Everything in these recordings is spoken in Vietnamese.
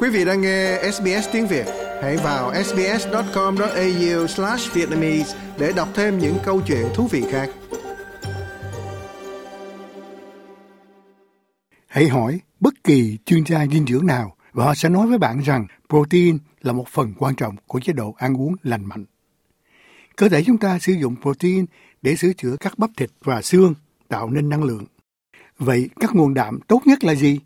Quý vị đang nghe SBS tiếng Việt, hãy vào sbs.com.au/vietnamese để đọc thêm những câu chuyện thú vị khác. Hãy hỏi bất kỳ chuyên gia dinh dưỡng nào và họ sẽ nói với bạn rằng protein là một phần quan trọng của chế độ ăn uống lành mạnh. Cơ thể chúng ta sử dụng protein để sửa chữa các bắp thịt và xương, tạo nên năng lượng. Vậy các nguồn đạm tốt nhất là gì?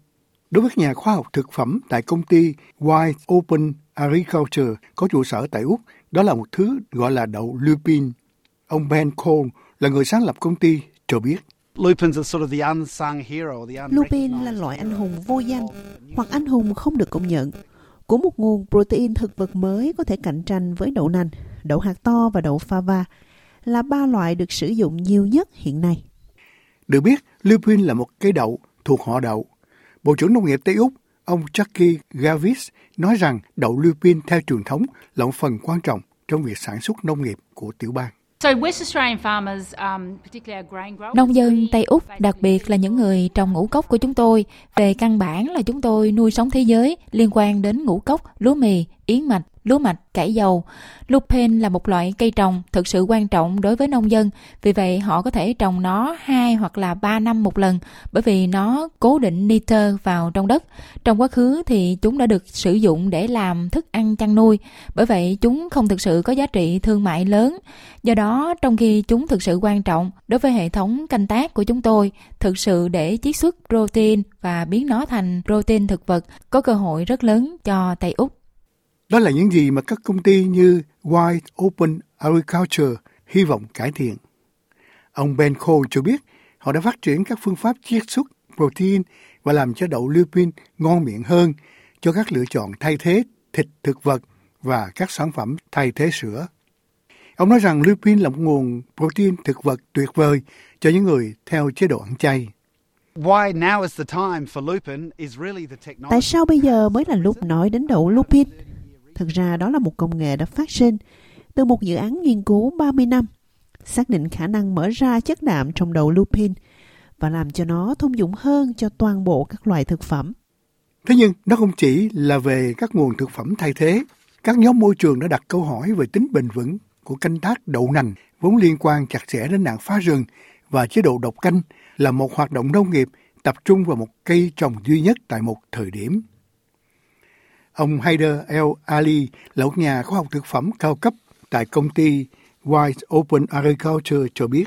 Đối với nhà khoa học thực phẩm tại công ty White Open Agriculture có trụ sở tại Úc, đó là một thứ gọi là đậu lupin. Ông Ben Cole là người sáng lập công ty cho biết. Lupin là loại anh hùng vô danh hoặc anh hùng không được công nhận của một nguồn protein thực vật mới có thể cạnh tranh với đậu nành, đậu hạt to và đậu fava là ba loại được sử dụng nhiều nhất hiện nay. Được biết, lupin là một cây đậu thuộc họ đậu. Bộ trưởng Nông nghiệp Tây Úc, ông Jackie Gavis nói rằng đậu lupin theo truyền thống là một phần quan trọng trong việc sản xuất nông nghiệp của tiểu bang. Um, Nông dân Tây Úc, đặc biệt là những người trồng ngũ cốc của chúng tôi, về căn bản là chúng tôi nuôi sống thế giới liên quan đến ngũ cốc, lúa mì, yến mạch, lúa mạch, cải dầu. Lupin là một loại cây trồng thực sự quan trọng đối với nông dân, vì vậy họ có thể trồng nó 2 hoặc là 3 năm một lần, bởi vì nó cố định nitơ vào trong đất. Trong quá khứ thì chúng đã được sử dụng để làm thức ăn chăn nuôi, bởi vậy chúng không thực sự có giá trị thương mại lớn. Do đó, trong khi chúng thực sự quan trọng đối với hệ thống canh tác của chúng tôi, thực sự để chiết xuất protein và biến nó thành protein thực vật có cơ hội rất lớn cho Tây Úc. Đó là những gì mà các công ty như White Open Agriculture hy vọng cải thiện. Ông Ben Cole cho biết họ đã phát triển các phương pháp chiết xuất protein và làm cho đậu lupin ngon miệng hơn cho các lựa chọn thay thế thịt thực vật và các sản phẩm thay thế sữa. Ông nói rằng lupin là một nguồn protein thực vật tuyệt vời cho những người theo chế độ ăn chay. Tại sao bây giờ mới là lúc nói đến đậu lupin? Thực ra đó là một công nghệ đã phát sinh từ một dự án nghiên cứu 30 năm, xác định khả năng mở ra chất đạm trong đậu lupin và làm cho nó thông dụng hơn cho toàn bộ các loại thực phẩm. Thế nhưng nó không chỉ là về các nguồn thực phẩm thay thế. Các nhóm môi trường đã đặt câu hỏi về tính bền vững của canh tác đậu nành vốn liên quan chặt chẽ đến nạn phá rừng và chế độ độc canh là một hoạt động nông nghiệp tập trung vào một cây trồng duy nhất tại một thời điểm. Ông Haider El Ali là một nhà khoa học thực phẩm cao cấp tại công ty White Open Agriculture cho biết.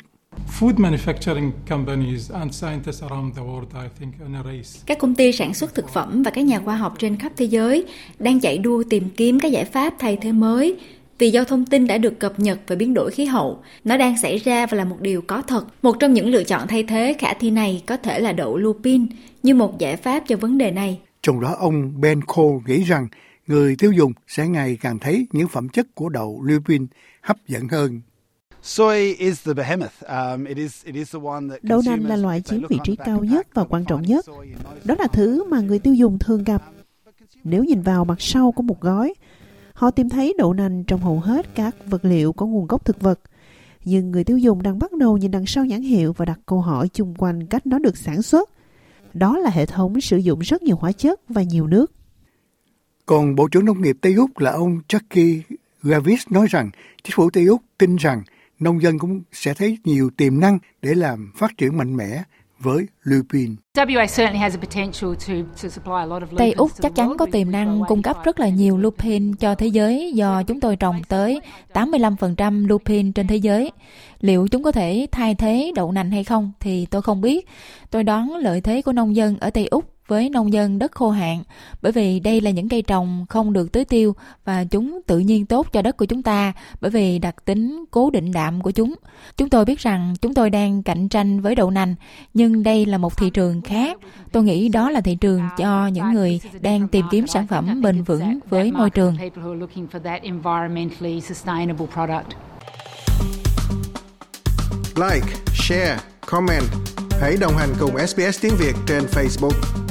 Các công ty sản xuất thực phẩm và các nhà khoa học trên khắp thế giới đang chạy đua tìm kiếm các giải pháp thay thế mới vì do thông tin đã được cập nhật về biến đổi khí hậu, nó đang xảy ra và là một điều có thật. Một trong những lựa chọn thay thế khả thi này có thể là đậu lupin như một giải pháp cho vấn đề này. Trong đó ông Ben Cole nghĩ rằng người tiêu dùng sẽ ngày càng thấy những phẩm chất của đậu lupin hấp dẫn hơn. Đậu nành là loại chiếm vị trí cao nhất và quan trọng nhất. Đó là thứ mà người tiêu dùng thường gặp. Nếu nhìn vào mặt sau của một gói, họ tìm thấy đậu nành trong hầu hết các vật liệu có nguồn gốc thực vật. Nhưng người tiêu dùng đang bắt đầu nhìn đằng sau nhãn hiệu và đặt câu hỏi chung quanh cách nó được sản xuất đó là hệ thống sử dụng rất nhiều hóa chất và nhiều nước. Còn Bộ trưởng Nông nghiệp Tây Úc là ông Jackie Gavis nói rằng, chính phủ Tây Úc tin rằng nông dân cũng sẽ thấy nhiều tiềm năng để làm phát triển mạnh mẽ với lupin. Tây Úc chắc chắn có tiềm năng cung cấp rất là nhiều lupin cho thế giới do chúng tôi trồng tới 85% lupin trên thế giới. Liệu chúng có thể thay thế đậu nành hay không thì tôi không biết. Tôi đoán lợi thế của nông dân ở Tây Úc với nông dân đất khô hạn bởi vì đây là những cây trồng không được tưới tiêu và chúng tự nhiên tốt cho đất của chúng ta bởi vì đặc tính cố định đạm của chúng. Chúng tôi biết rằng chúng tôi đang cạnh tranh với đậu nành nhưng đây là một thị trường khác. Tôi nghĩ đó là thị trường cho những người đang tìm kiếm sản phẩm bền vững với môi trường. Like, share, comment. Hãy đồng hành cùng SBS tiếng Việt trên Facebook.